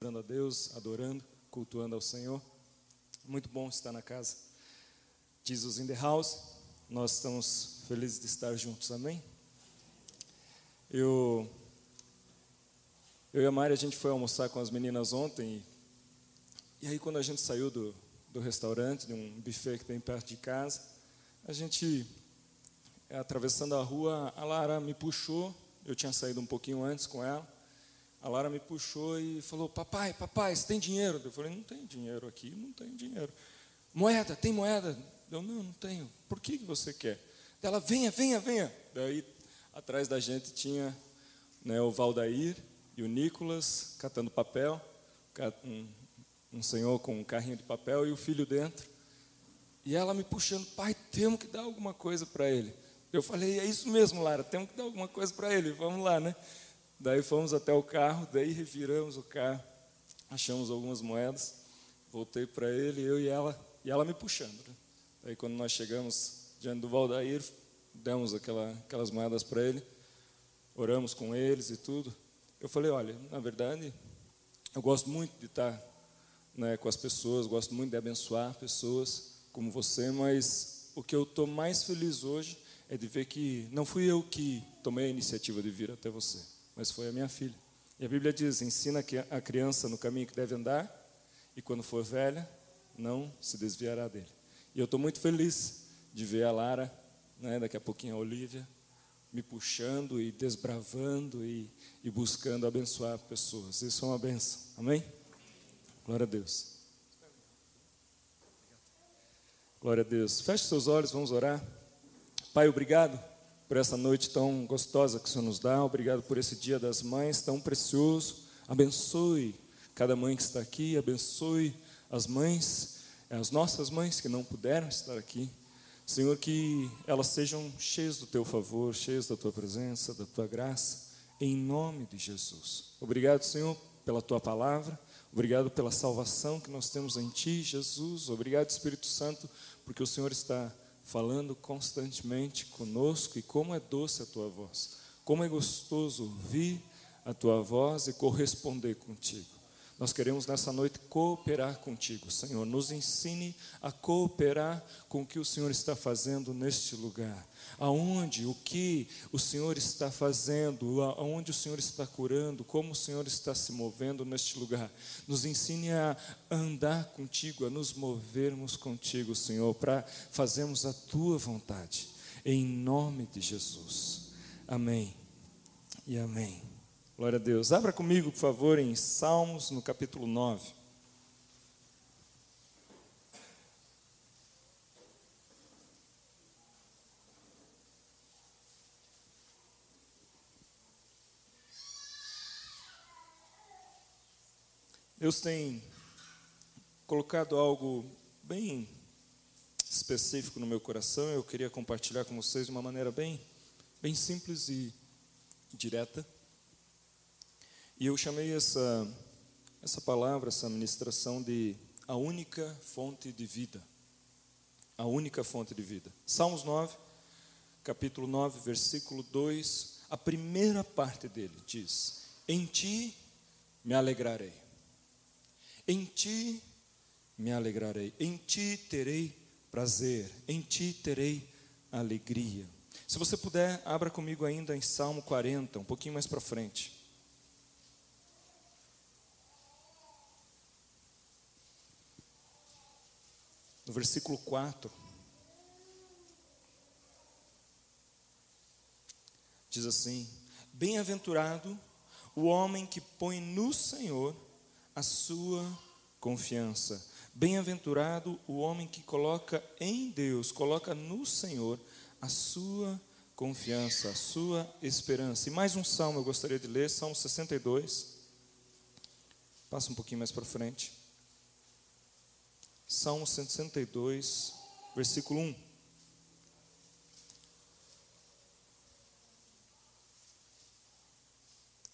adorando a Deus, adorando, cultuando ao Senhor. Muito bom estar na casa. Jesus in the house. Nós estamos felizes de estar juntos, amém? Eu, eu e a Mari, a gente foi almoçar com as meninas ontem. E, e aí, quando a gente saiu do, do restaurante, de um buffet que tem perto de casa, a gente, atravessando a rua, a Lara me puxou. Eu tinha saído um pouquinho antes com ela. A Lara me puxou e falou: Papai, papai, você tem dinheiro? Eu falei: Não tenho dinheiro aqui, não tenho dinheiro. Moeda, tem moeda? Eu não, não tenho. Por que você quer? Ela: Venha, venha, venha. Daí, atrás da gente tinha né, o Valdair e o Nicolas catando papel, um, um senhor com um carrinho de papel e o filho dentro. E ela me puxando: Pai, temos que dar alguma coisa para ele. Eu falei: É isso mesmo, Lara, temos que dar alguma coisa para ele. Vamos lá, né? Daí fomos até o carro, daí reviramos o carro, achamos algumas moedas, voltei para ele, eu e ela, e ela me puxando. Né? Daí quando nós chegamos diante do Valdair, demos aquela, aquelas moedas para ele, oramos com eles e tudo. Eu falei, olha, na verdade, eu gosto muito de estar né, com as pessoas, gosto muito de abençoar pessoas como você, mas o que eu estou mais feliz hoje é de ver que não fui eu que tomei a iniciativa de vir até você mas foi a minha filha. E a Bíblia diz: ensina a criança no caminho que deve andar, e quando for velha, não se desviará dele. E eu estou muito feliz de ver a Lara, né, daqui a pouquinho a Olivia, me puxando e desbravando e, e buscando abençoar pessoas. Isso é uma benção. Amém? Glória a Deus. Glória a Deus. Feche seus olhos, vamos orar. Pai, obrigado por essa noite tão gostosa que o Senhor nos dá. Obrigado por esse dia das mães tão precioso. Abençoe cada mãe que está aqui, abençoe as mães, as nossas mães que não puderam estar aqui. Senhor, que elas sejam cheias do teu favor, cheias da tua presença, da tua graça, em nome de Jesus. Obrigado, Senhor, pela tua palavra. Obrigado pela salvação que nós temos em ti, Jesus. Obrigado, Espírito Santo, porque o Senhor está falando constantemente conosco e como é doce a tua voz, como é gostoso ouvir a tua voz e corresponder contigo. Nós queremos nessa noite cooperar contigo, Senhor. Nos ensine a cooperar com o que o Senhor está fazendo neste lugar aonde, o que o Senhor está fazendo, aonde o Senhor está curando, como o Senhor está se movendo neste lugar. Nos ensine a andar contigo, a nos movermos contigo, Senhor, para fazermos a tua vontade, em nome de Jesus. Amém e amém. Glória a Deus. Abra comigo, por favor, em Salmos, no capítulo 9. Deus tem colocado algo bem específico no meu coração. Eu queria compartilhar com vocês de uma maneira bem, bem simples e direta. E eu chamei essa, essa palavra, essa ministração de a única fonte de vida. A única fonte de vida. Salmos 9, capítulo 9, versículo 2, a primeira parte dele diz: Em ti me alegrarei. Em ti me alegrarei, em ti terei prazer, em ti terei alegria. Se você puder, abra comigo ainda em Salmo 40, um pouquinho mais para frente. No versículo 4. Diz assim: Bem-aventurado o homem que põe no Senhor a sua confiança. Bem-aventurado o homem que coloca em Deus, coloca no Senhor a sua confiança, a sua esperança. E mais um salmo eu gostaria de ler, Salmo 62. Passa um pouquinho mais para frente. Salmo 162, versículo 1.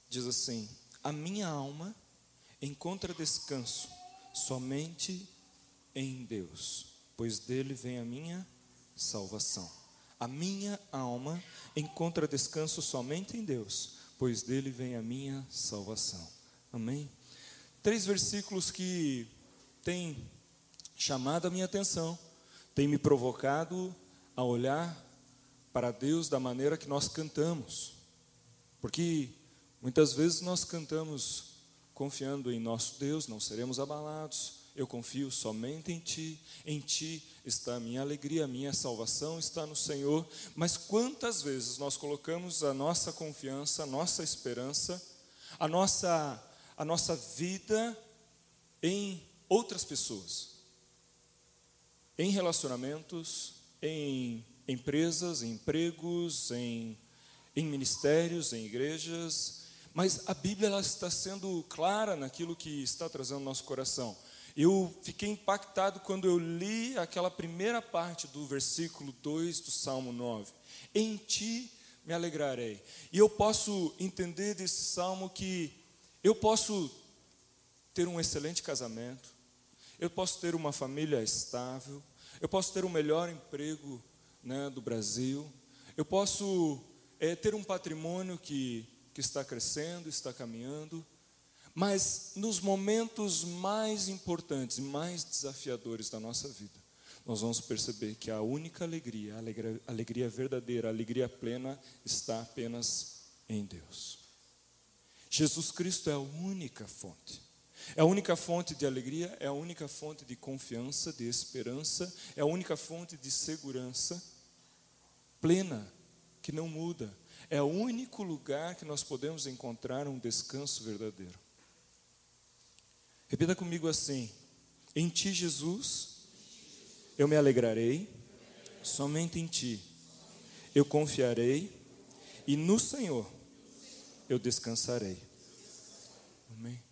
Diz assim: A minha alma encontra descanso somente em Deus, pois dele vem a minha salvação. A minha alma encontra descanso somente em Deus, pois dele vem a minha salvação. Amém? três versículos que têm chamado a minha atenção, têm me provocado a olhar para Deus da maneira que nós cantamos. Porque muitas vezes nós cantamos confiando em nosso Deus, não seremos abalados. Eu confio somente em Ti, em Ti está a minha alegria, a minha salvação está no Senhor. Mas quantas vezes nós colocamos a nossa confiança, a nossa esperança, a nossa, a nossa vida em outras pessoas, em relacionamentos, em empresas, em empregos, em, em ministérios, em igrejas, mas a Bíblia ela está sendo clara naquilo que está trazendo no nosso coração. Eu fiquei impactado quando eu li aquela primeira parte do versículo 2 do Salmo 9. Em ti me alegrarei. E eu posso entender desse salmo que eu posso ter um excelente casamento, eu posso ter uma família estável, eu posso ter o melhor emprego né, do Brasil, eu posso é, ter um patrimônio que que está crescendo, está caminhando, mas nos momentos mais importantes mais desafiadores da nossa vida, nós vamos perceber que a única alegria, a alegria, a alegria verdadeira, a alegria plena, está apenas em Deus. Jesus Cristo é a única fonte. É a única fonte de alegria, é a única fonte de confiança, de esperança, é a única fonte de segurança plena, que não muda, é o único lugar que nós podemos encontrar um descanso verdadeiro. Repita comigo assim: Em ti, Jesus, eu me alegrarei, somente em ti eu confiarei, e no Senhor eu descansarei. Amém?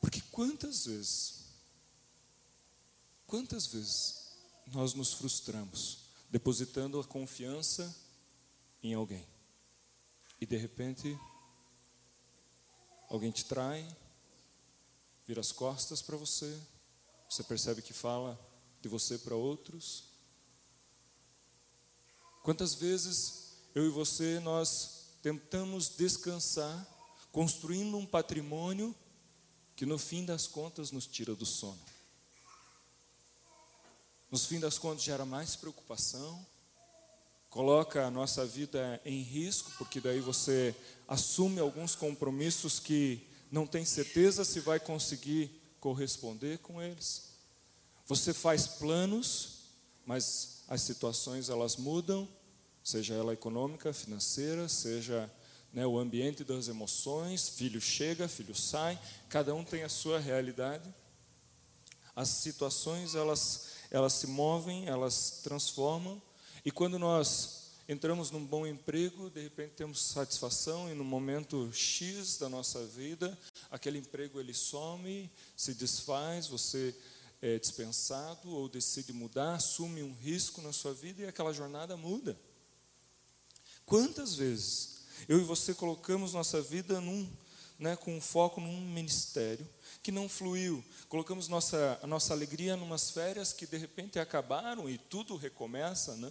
Porque quantas vezes, quantas vezes nós nos frustramos depositando a confiança em alguém. E de repente, alguém te trai, vira as costas para você, você percebe que fala de você para outros. Quantas vezes eu e você nós tentamos descansar, construindo um patrimônio que no fim das contas nos tira do sono. No fim das contas gera mais preocupação, coloca a nossa vida em risco, porque daí você assume alguns compromissos que não tem certeza se vai conseguir corresponder com eles. Você faz planos, mas as situações elas mudam, seja ela econômica, financeira, seja né, o ambiente das emoções, filho chega, filho sai, cada um tem a sua realidade. As situações elas elas se movem, elas transformam e quando nós entramos num bom emprego, de repente temos satisfação e no momento X da nossa vida, aquele emprego ele some, se desfaz, você é dispensado ou decide mudar, assume um risco na sua vida e aquela jornada muda. Quantas vezes eu e você colocamos nossa vida num, né, com foco num ministério que não fluiu, colocamos nossa, a nossa alegria em umas férias que de repente acabaram e tudo recomeça, né?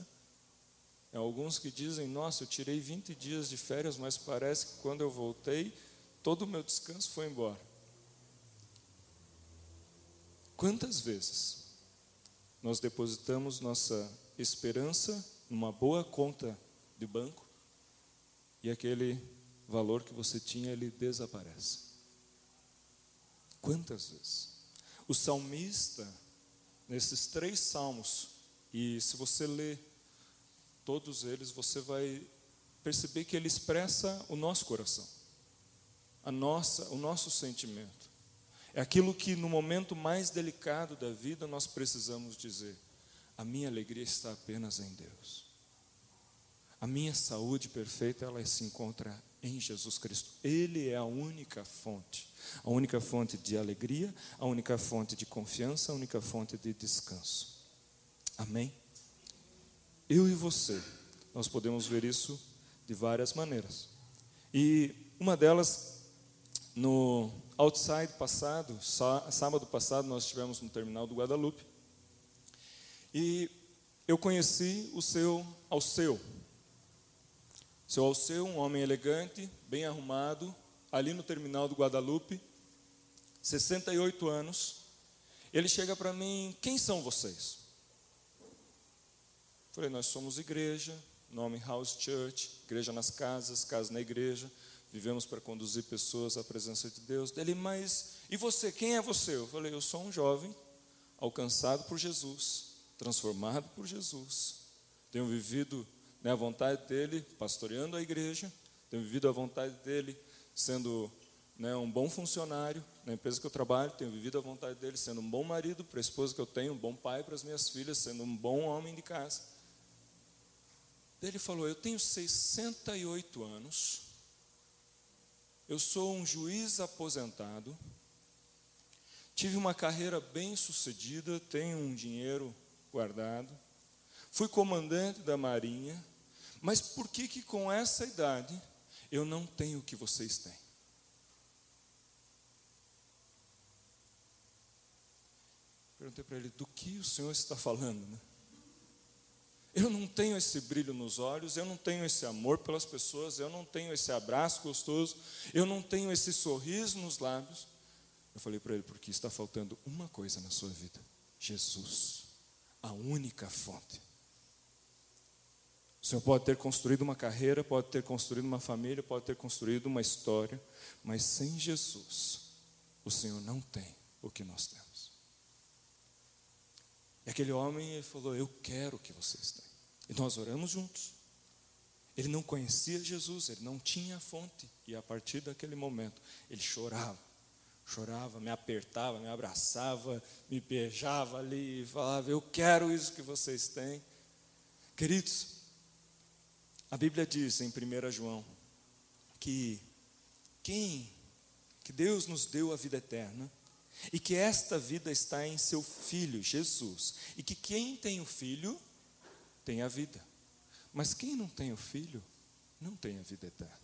É alguns que dizem: Nossa, eu tirei 20 dias de férias, mas parece que quando eu voltei, todo o meu descanso foi embora. Quantas vezes nós depositamos nossa esperança numa boa conta de banco e aquele valor que você tinha ele desaparece? Quantas vezes? O salmista, nesses três salmos, e se você ler todos eles, você vai perceber que ele expressa o nosso coração, a nossa, o nosso sentimento. É aquilo que no momento mais delicado da vida nós precisamos dizer: a minha alegria está apenas em Deus. A minha saúde perfeita ela se encontra em Jesus Cristo. Ele é a única fonte, a única fonte de alegria, a única fonte de confiança, a única fonte de descanso. Amém eu e você, nós podemos ver isso de várias maneiras. E uma delas, no outside passado, sábado passado, nós estivemos no terminal do Guadalupe. E eu conheci o seu Alceu. Seu Alceu, um homem elegante, bem arrumado, ali no terminal do Guadalupe. 68 anos. Ele chega para mim: Quem são vocês? Falei: Nós somos igreja, nome House Church, igreja nas casas, casa na igreja. Vivemos para conduzir pessoas à presença de Deus. Ele, mas e você? Quem é você? Eu falei: Eu sou um jovem alcançado por Jesus, transformado por Jesus. Tenho vivido né, a vontade dele, pastoreando a igreja. Tenho vivido a vontade dele, sendo né, um bom funcionário na empresa que eu trabalho, tenho vivido a vontade dele, sendo um bom marido para a esposa que eu tenho, um bom pai para as minhas filhas, sendo um bom homem de casa. Ele falou: Eu tenho 68 anos, eu sou um juiz aposentado, tive uma carreira bem sucedida, tenho um dinheiro guardado, fui comandante da Marinha, mas por que que com essa idade eu não tenho o que vocês têm? Perguntei para ele: do que o Senhor está falando? Né? Eu não tenho esse brilho nos olhos, eu não tenho esse amor pelas pessoas, eu não tenho esse abraço gostoso, eu não tenho esse sorriso nos lábios. Eu falei para ele: porque está faltando uma coisa na sua vida: Jesus, a única fonte. Senhor pode ter construído uma carreira, pode ter construído uma família, pode ter construído uma história, mas sem Jesus, o Senhor não tem o que nós temos. E aquele homem falou: Eu quero o que vocês têm. E nós oramos juntos. Ele não conhecia Jesus, ele não tinha a fonte. E a partir daquele momento, ele chorava, chorava, me apertava, me abraçava, me beijava ali falava: Eu quero isso que vocês têm. Queridos, a Bíblia diz em 1 João que quem, que Deus nos deu a vida eterna, e que esta vida está em seu Filho, Jesus, e que quem tem o Filho tem a vida, mas quem não tem o Filho não tem a vida eterna.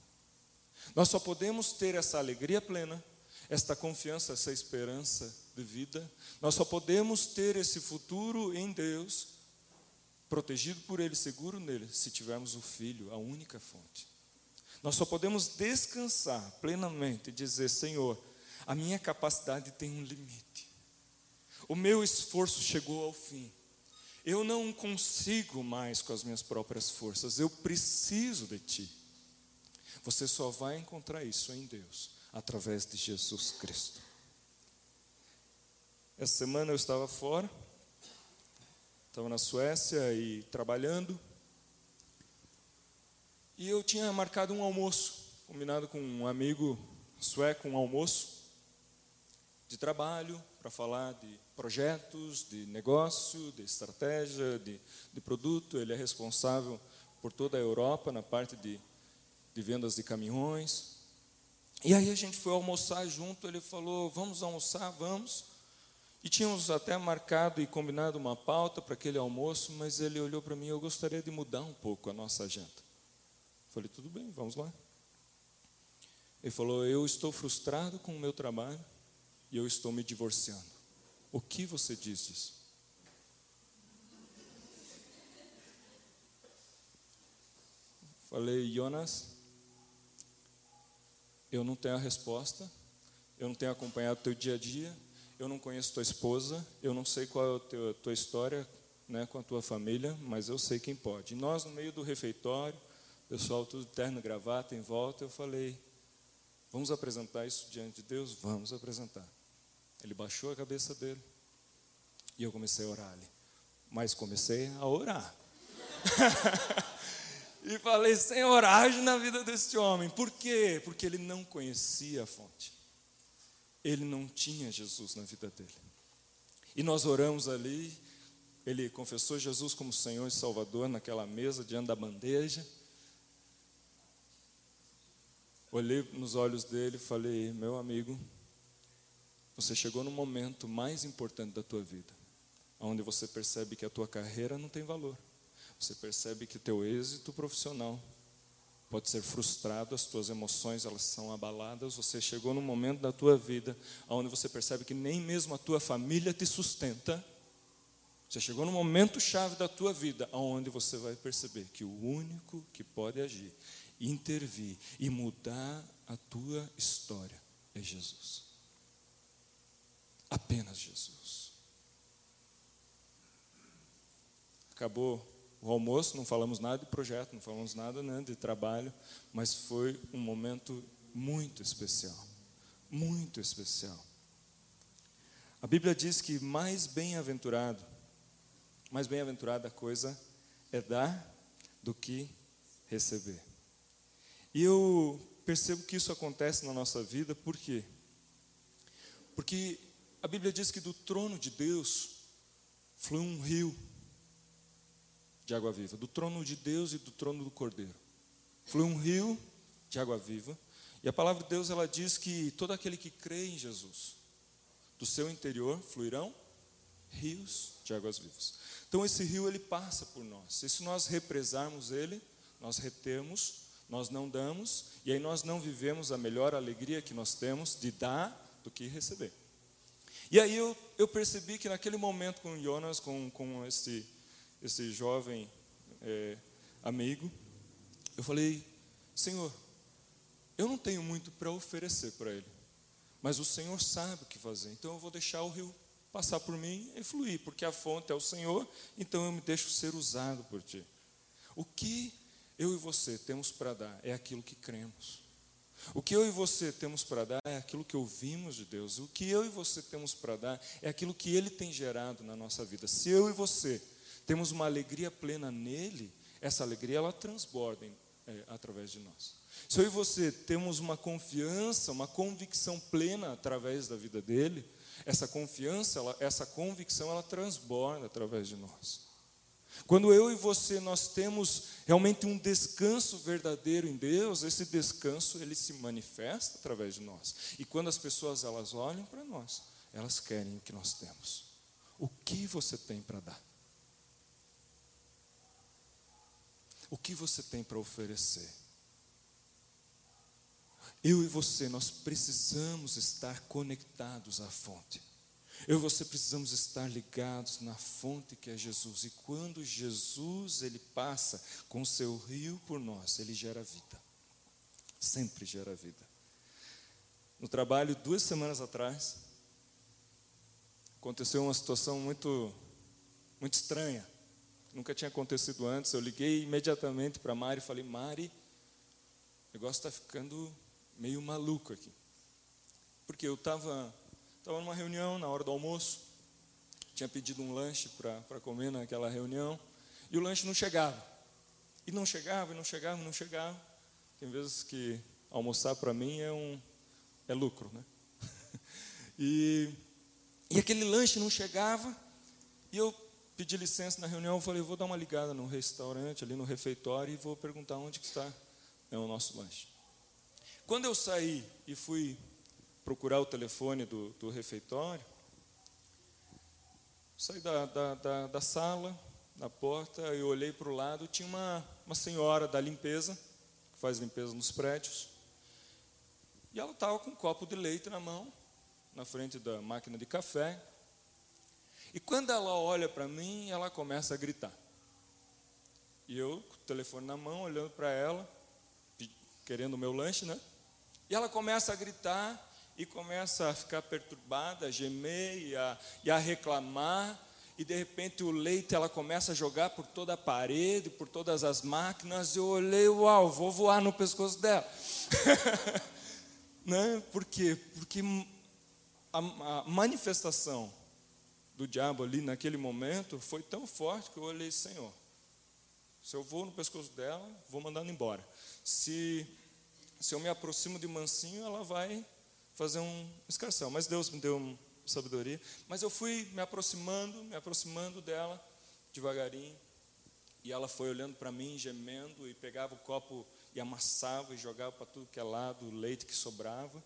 Nós só podemos ter essa alegria plena, esta confiança, essa esperança de vida, nós só podemos ter esse futuro em Deus, protegido por Ele, seguro nele, se tivermos o Filho, a única fonte. Nós só podemos descansar plenamente e dizer: Senhor, a minha capacidade tem um limite. O meu esforço chegou ao fim. Eu não consigo mais com as minhas próprias forças, eu preciso de Ti. Você só vai encontrar isso em Deus, através de Jesus Cristo. Essa semana eu estava fora, estava na Suécia e trabalhando, e eu tinha marcado um almoço, combinado com um amigo sueco, um almoço de trabalho para falar de projetos, de negócio, de estratégia, de, de produto. Ele é responsável por toda a Europa na parte de, de vendas de caminhões. E aí a gente foi almoçar junto. Ele falou: Vamos almoçar, vamos. E tínhamos até marcado e combinado uma pauta para aquele almoço, mas ele olhou para mim: Eu gostaria de mudar um pouco a nossa agenda. Falei: Tudo bem, vamos lá. Ele falou: Eu estou frustrado com o meu trabalho e eu estou me divorciando. O que você diz disso? Falei, Jonas, eu não tenho a resposta, eu não tenho acompanhado o teu dia a dia, eu não conheço tua esposa, eu não sei qual é a tua, história né, com a tua família, mas eu sei quem pode. E nós, no meio do refeitório, pessoal tudo terno, gravata em volta, eu falei, vamos apresentar isso diante de Deus? Vamos apresentar. Ele baixou a cabeça dele e eu comecei a orar ali. Mas comecei a orar. e falei, Senhor, age na vida deste homem. Por quê? Porque ele não conhecia a fonte. Ele não tinha Jesus na vida dele. E nós oramos ali. Ele confessou Jesus como Senhor e Salvador naquela mesa diante da bandeja. Olhei nos olhos dele e falei: Meu amigo, você chegou no momento mais importante da tua vida, onde você percebe que a tua carreira não tem valor. Você percebe que teu êxito profissional pode ser frustrado, as tuas emoções elas são abaladas. Você chegou no momento da tua vida onde você percebe que nem mesmo a tua família te sustenta. Você chegou no momento chave da tua vida, onde você vai perceber que o único que pode agir, intervir e mudar a tua história é Jesus. apenas Jesus. Acabou o almoço, não falamos nada de projeto, não falamos nada né, de trabalho, mas foi um momento muito especial. Muito especial. A Bíblia diz que mais bem-aventurado, mais bem-aventurada coisa é dar do que receber. E eu percebo que isso acontece na nossa vida, por quê? Porque a Bíblia diz que do trono de Deus flui um rio de água viva, do trono de Deus e do trono do Cordeiro. Flui um rio de água viva, e a palavra de Deus ela diz que todo aquele que crê em Jesus, do seu interior fluirão rios de águas vivas. Então esse rio ele passa por nós. E se nós represarmos ele, nós retemos, nós não damos, e aí nós não vivemos a melhor alegria que nós temos de dar do que receber. E aí eu, eu percebi que naquele momento com Jonas, com, com esse, esse jovem é, amigo, eu falei, Senhor, eu não tenho muito para oferecer para ele, mas o Senhor sabe o que fazer, então eu vou deixar o rio passar por mim e fluir, porque a fonte é o Senhor, então eu me deixo ser usado por Ti. O que eu e você temos para dar é aquilo que cremos. O que eu e você temos para dar é aquilo que ouvimos de Deus. O que eu e você temos para dar é aquilo que Ele tem gerado na nossa vida. Se eu e você temos uma alegria plena nele, essa alegria ela transborda é, através de nós. Se eu e você temos uma confiança, uma convicção plena através da vida dele, essa confiança, ela, essa convicção, ela transborda através de nós. Quando eu e você nós temos realmente um descanso verdadeiro em Deus, esse descanso ele se manifesta através de nós. E quando as pessoas elas olham para nós, elas querem o que nós temos. O que você tem para dar? O que você tem para oferecer? Eu e você, nós precisamos estar conectados à fonte. Eu e você precisamos estar ligados na fonte que é Jesus. E quando Jesus ele passa com seu rio por nós, ele gera vida. Sempre gera vida. No trabalho, duas semanas atrás, aconteceu uma situação muito, muito estranha. Nunca tinha acontecido antes. Eu liguei imediatamente para Mari e falei: Mari, o negócio está ficando meio maluco aqui. Porque eu estava tava numa reunião na hora do almoço, tinha pedido um lanche para comer naquela reunião, e o lanche não chegava. E não chegava, e não chegava, e não chegava. Tem vezes que almoçar para mim é um é lucro, né? e, e aquele lanche não chegava, e eu pedi licença na reunião, falei, vou dar uma ligada no restaurante, ali no refeitório, e vou perguntar onde que está é o nosso lanche. Quando eu saí e fui procurar o telefone do, do refeitório, saí da, da, da, da sala, na porta, eu olhei para o lado, tinha uma, uma senhora da limpeza, que faz limpeza nos prédios, e ela estava com um copo de leite na mão, na frente da máquina de café, e quando ela olha para mim, ela começa a gritar. E eu, com o telefone na mão, olhando para ela, querendo o meu lanche, né? E ela começa a gritar e começa a ficar perturbada, a gemer e a, e a reclamar. E de repente o leite ela começa a jogar por toda a parede, por todas as máquinas. Eu olhei, uau, vou voar no pescoço dela. né? Por quê? Porque a, a manifestação do diabo ali naquele momento foi tão forte que eu olhei, Senhor, se eu vou no pescoço dela, vou mandando embora. Se se eu me aproximo de mansinho, ela vai fazer um escarcel. Mas Deus me deu sabedoria. Mas eu fui me aproximando, me aproximando dela devagarinho. E ela foi olhando para mim, gemendo, e pegava o copo e amassava e jogava para tudo que é lado, o leite que sobrava.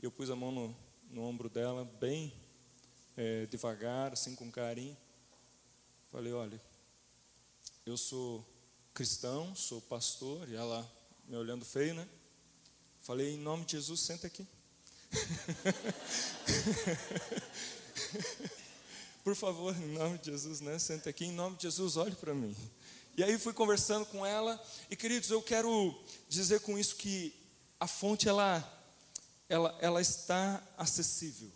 Eu pus a mão no, no ombro dela, bem é, devagar, assim com carinho. Falei: olha, eu sou cristão, sou pastor, e ela me olhando feio, né? Falei, em nome de Jesus, senta aqui. Por favor, em nome de Jesus, né? Senta aqui, em nome de Jesus, olhe para mim. E aí fui conversando com ela, e queridos, eu quero dizer com isso que a fonte ela, ela, ela está acessível.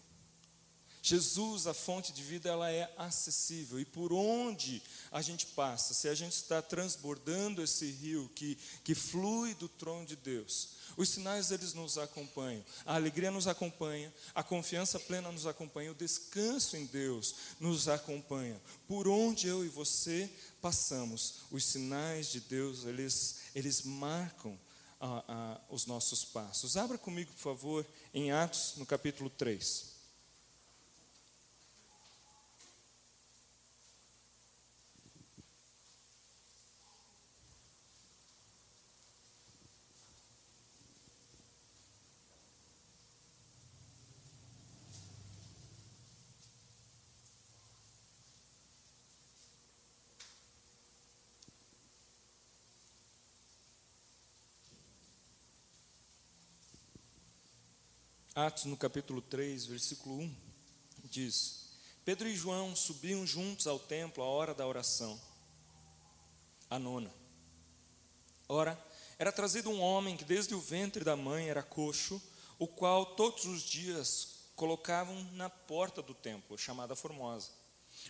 Jesus, a fonte de vida, ela é acessível. E por onde a gente passa, se a gente está transbordando esse rio que, que flui do trono de Deus, os sinais eles nos acompanham. A alegria nos acompanha, a confiança plena nos acompanha, o descanso em Deus nos acompanha. Por onde eu e você passamos, os sinais de Deus, eles, eles marcam ah, ah, os nossos passos. Abra comigo, por favor, em Atos, no capítulo 3. Atos, no capítulo 3, versículo 1, diz: Pedro e João subiam juntos ao templo à hora da oração, a nona. Ora, era trazido um homem que desde o ventre da mãe era coxo, o qual todos os dias colocavam na porta do templo, chamada Formosa,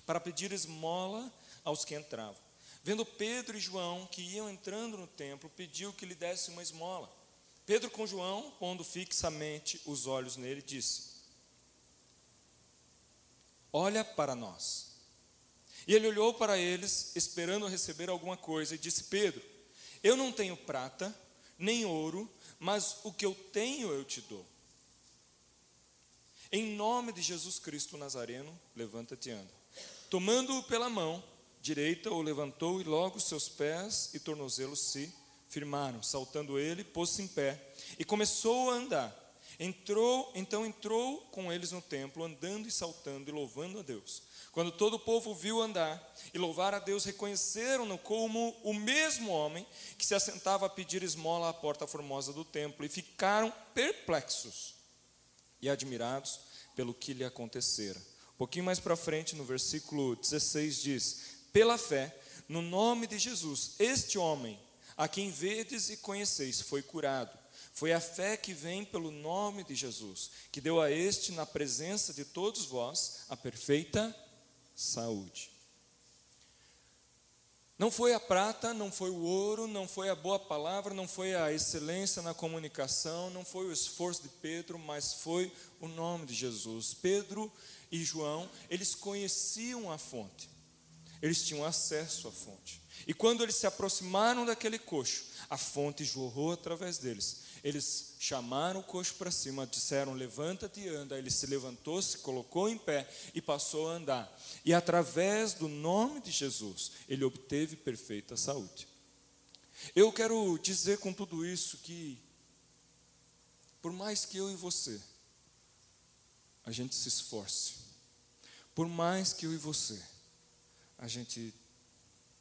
para pedir esmola aos que entravam. Vendo Pedro e João que iam entrando no templo, pediu que lhe desse uma esmola. Pedro com João, pondo fixamente os olhos nele, disse: Olha para nós. E ele olhou para eles, esperando receber alguma coisa, e disse: Pedro, eu não tenho prata, nem ouro, mas o que eu tenho eu te dou. Em nome de Jesus Cristo Nazareno, levanta-te e anda. Tomando-o pela mão direita, o levantou e logo seus pés e tornozelos se firmaram. Saltando ele, pôs-se em pé e começou a andar. Entrou, então entrou com eles no templo, andando e saltando e louvando a Deus. Quando todo o povo viu andar e louvar a Deus, reconheceram-no como o mesmo homem que se assentava a pedir esmola à porta formosa do templo e ficaram perplexos e admirados pelo que lhe acontecera. Um pouquinho mais para frente, no versículo 16, diz: Pela fé, no nome de Jesus, este homem a quem vedes e conheceis, foi curado. Foi a fé que vem pelo nome de Jesus, que deu a este, na presença de todos vós, a perfeita saúde. Não foi a prata, não foi o ouro, não foi a boa palavra, não foi a excelência na comunicação, não foi o esforço de Pedro, mas foi o nome de Jesus. Pedro e João, eles conheciam a fonte, eles tinham acesso à fonte. E quando eles se aproximaram daquele coxo, a fonte jorrou através deles. Eles chamaram o coxo para cima, disseram: Levanta-te e anda. Ele se levantou, se colocou em pé e passou a andar. E através do nome de Jesus, ele obteve perfeita saúde. Eu quero dizer com tudo isso que, por mais que eu e você, a gente se esforce, por mais que eu e você, a gente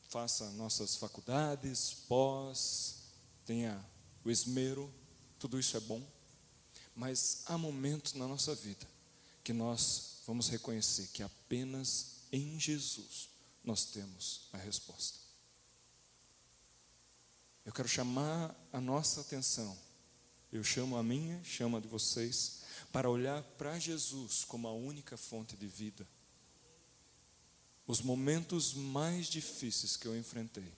faça nossas faculdades, pós, tenha o esmero, tudo isso é bom, mas há momentos na nossa vida que nós vamos reconhecer que apenas em Jesus nós temos a resposta. Eu quero chamar a nossa atenção, eu chamo a minha, chamo a de vocês, para olhar para Jesus como a única fonte de vida os momentos mais difíceis que eu enfrentei,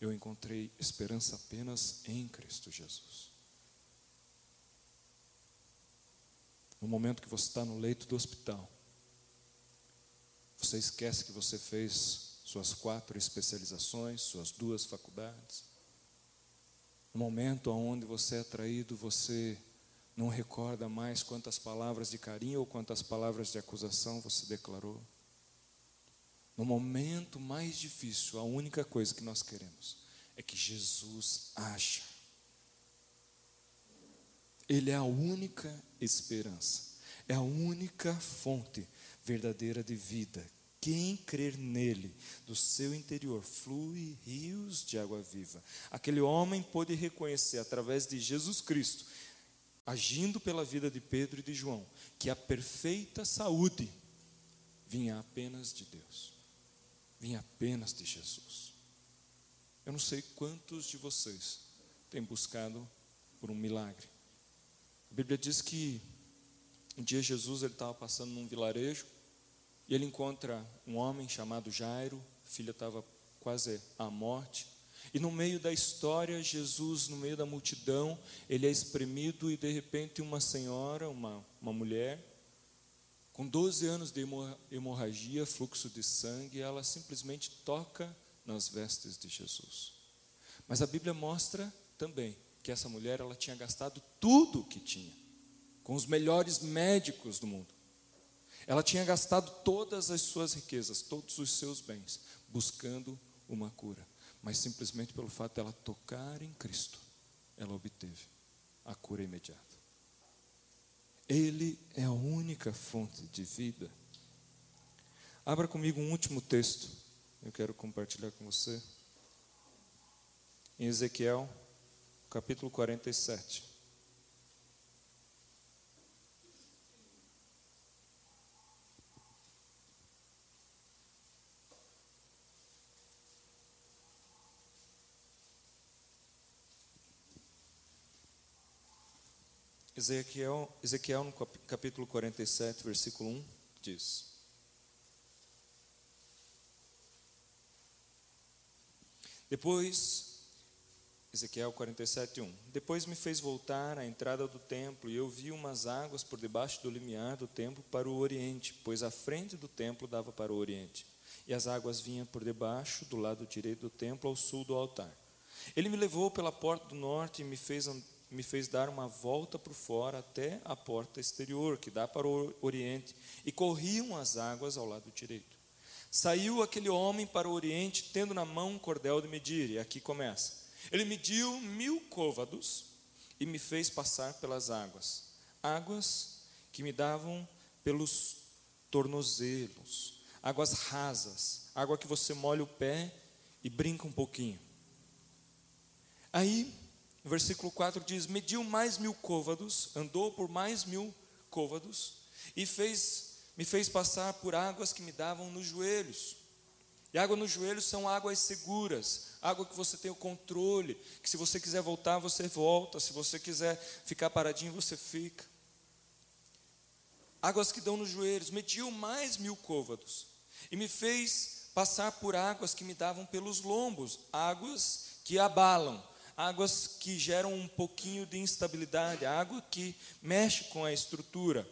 eu encontrei esperança apenas em Cristo Jesus. No momento que você está no leito do hospital, você esquece que você fez suas quatro especializações, suas duas faculdades. No momento onde você é traído, você não recorda mais quantas palavras de carinho ou quantas palavras de acusação você declarou. No momento mais difícil, a única coisa que nós queremos é que Jesus haja. Ele é a única esperança, é a única fonte verdadeira de vida. Quem crer nele, do seu interior flui rios de água viva. Aquele homem pôde reconhecer através de Jesus Cristo, agindo pela vida de Pedro e de João, que a perfeita saúde vinha apenas de Deus vem apenas de Jesus. Eu não sei quantos de vocês têm buscado por um milagre. A Bíblia diz que Um dia Jesus ele estava passando num vilarejo e ele encontra um homem chamado Jairo, filha estava quase à morte. E no meio da história, Jesus, no meio da multidão, ele é espremido e de repente uma senhora, uma, uma mulher, com 12 anos de hemorragia, fluxo de sangue, ela simplesmente toca nas vestes de Jesus. Mas a Bíblia mostra também que essa mulher ela tinha gastado tudo o que tinha, com os melhores médicos do mundo. Ela tinha gastado todas as suas riquezas, todos os seus bens, buscando uma cura. Mas simplesmente pelo fato dela tocar em Cristo, ela obteve a cura imediata. Ele é a única fonte de vida. Abra comigo um último texto, eu quero compartilhar com você. Em Ezequiel, capítulo 47. Ezequiel, Ezequiel, no capítulo 47, versículo 1, diz: Depois, Ezequiel 47, 1: Depois me fez voltar à entrada do templo, e eu vi umas águas por debaixo do limiar do templo para o oriente, pois a frente do templo dava para o oriente, e as águas vinham por debaixo, do lado direito do templo, ao sul do altar. Ele me levou pela porta do norte e me fez me fez dar uma volta por fora até a porta exterior, que dá para o oriente, e corriam as águas ao lado direito. Saiu aquele homem para o oriente, tendo na mão um cordel de medir, e aqui começa. Ele mediu mil côvados e me fez passar pelas águas, águas que me davam pelos tornozelos, águas rasas, água que você molha o pé e brinca um pouquinho. Aí o versículo 4 diz: Mediu mais mil côvados, andou por mais mil côvados, e fez, me fez passar por águas que me davam nos joelhos. E água nos joelhos são águas seguras, água que você tem o controle, que se você quiser voltar, você volta, se você quiser ficar paradinho, você fica. Águas que dão nos joelhos, mediu mais mil côvados, e me fez passar por águas que me davam pelos lombos, águas que abalam, águas que geram um pouquinho de instabilidade, água que mexe com a estrutura,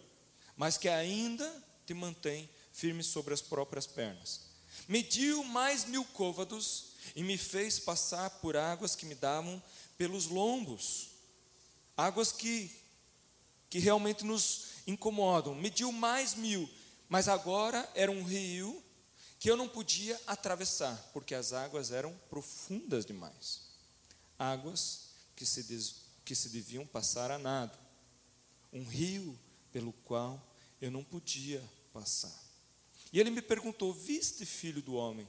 mas que ainda te mantém firme sobre as próprias pernas. Mediu mais mil côvados e me fez passar por águas que me davam pelos lombos, águas que, que realmente nos incomodam. Mediu mais mil, mas agora era um rio que eu não podia atravessar, porque as águas eram profundas demais águas que se, des, que se deviam passar a nado, um rio pelo qual eu não podia passar. E ele me perguntou: Viste, filho do homem?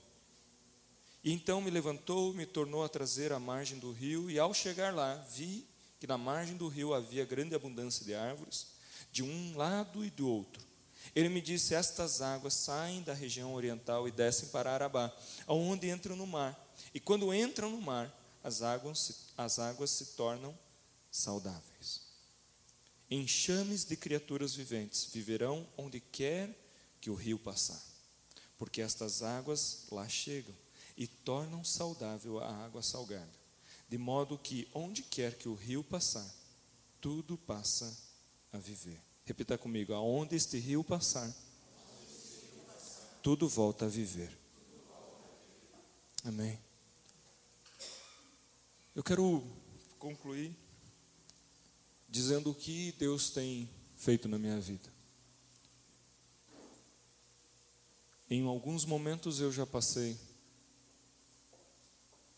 E então me levantou, me tornou a trazer à margem do rio, e ao chegar lá, vi que na margem do rio havia grande abundância de árvores, de um lado e do outro. Ele me disse: Estas águas saem da região oriental e descem para Arabá, aonde entram no mar. E quando entram no mar, as águas, as águas se tornam saudáveis. Enxames de criaturas viventes viverão onde quer que o rio passar, porque estas águas lá chegam e tornam saudável a água salgada, de modo que onde quer que o rio passar, tudo passa a viver. Repita comigo: aonde este rio passar, tudo volta a viver. Amém. Eu quero concluir dizendo o que Deus tem feito na minha vida. Em alguns momentos eu já passei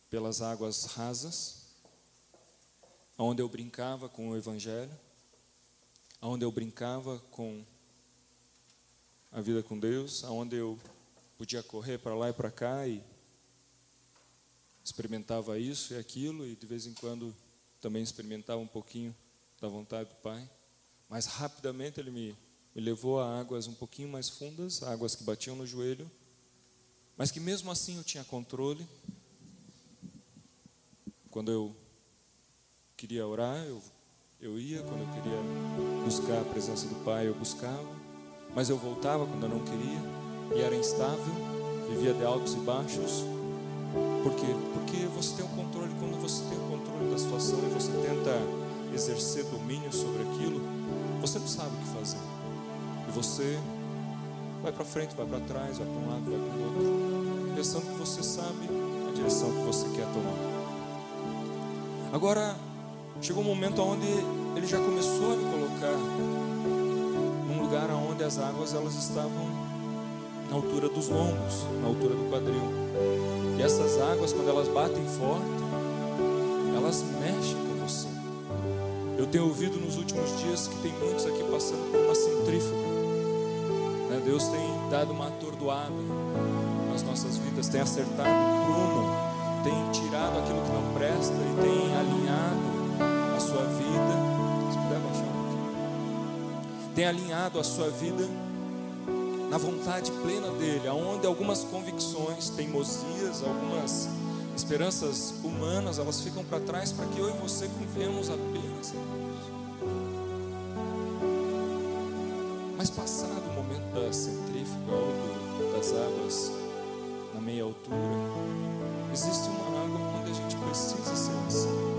pelas águas rasas, onde eu brincava com o Evangelho, onde eu brincava com a vida com Deus, onde eu podia correr para lá e para cá e experimentava isso e aquilo, e de vez em quando também experimentava um pouquinho da vontade do Pai. Mas rapidamente ele me, me levou a águas um pouquinho mais fundas, águas que batiam no joelho, mas que mesmo assim eu tinha controle. Quando eu queria orar, eu, eu ia, quando eu queria buscar a presença do Pai, eu buscava, mas eu voltava quando eu não queria, e era instável, vivia de altos e baixos. Por quê? Porque você tem o controle, quando você tem o controle da situação e você tenta exercer domínio sobre aquilo, você não sabe o que fazer. E você vai para frente, vai para trás, vai para um lado, vai para o outro, pensando que você sabe a direção que você quer tomar. Agora, chegou um momento onde ele já começou a me colocar num lugar onde as águas elas estavam na altura dos lombos, na altura do quadril. E essas águas, quando elas batem forte, elas mexem com você. Eu tenho ouvido nos últimos dias que tem muitos aqui passando por uma centrífuga. Né? Deus tem dado uma atordoada nas nossas vidas, tem acertado o prumo, tem tirado aquilo que não presta e tem alinhado a sua vida. Se puder baixar um pouquinho. Tem alinhado a sua vida na vontade plena dele, aonde algumas convicções, teimosias, algumas esperanças humanas, elas ficam para trás para que eu e você confiemos apenas em Deus. Mas passado o momento da centrífuga ou das águas na meia altura, existe uma água onde a gente precisa ser lançado.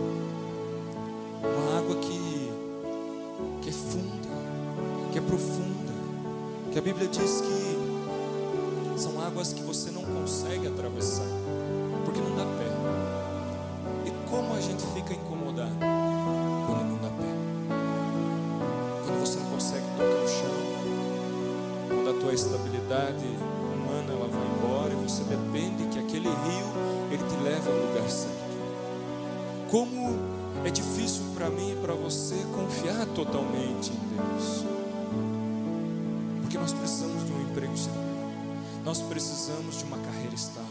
Uma água que, que é funda, que é profunda, que a Bíblia diz que são águas que você não consegue atravessar, porque não dá pé. E como a gente fica incomodado quando não dá pé? Quando você não consegue tocar o chão, quando a tua estabilidade humana ela vai embora e você depende que aquele rio ele te leve ao lugar certo. Como é difícil para mim e para você confiar totalmente em Deus. Porque nós precisamos de um emprego seguro. Nós precisamos de uma carreira estável.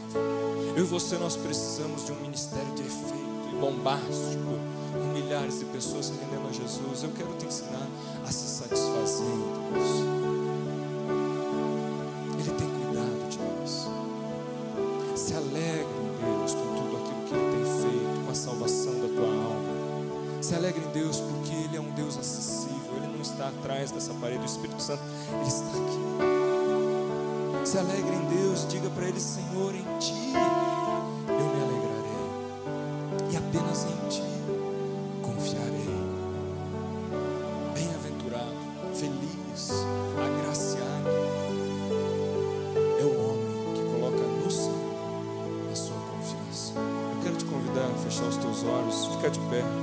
Eu e você nós precisamos de um ministério de efeito e bombástico, com milhares de pessoas rendendo a Jesus. Eu quero te ensinar a se satisfazer em Deus. Ele tem cuidado de nós. Se alegre em Deus com tudo aquilo que Ele tem feito, com a salvação da tua alma. Se alegre em Deus porque Ele é um Deus acessível. Está atrás dessa parede do Espírito Santo, Ele está aqui. Se alegre em Deus, diga para Ele: Senhor, em Ti eu me alegrarei, e apenas em Ti confiarei. Bem-aventurado, feliz, agraciado é o homem que coloca no Senhor a sua confiança. Eu quero te convidar a fechar os teus olhos, fica de pé.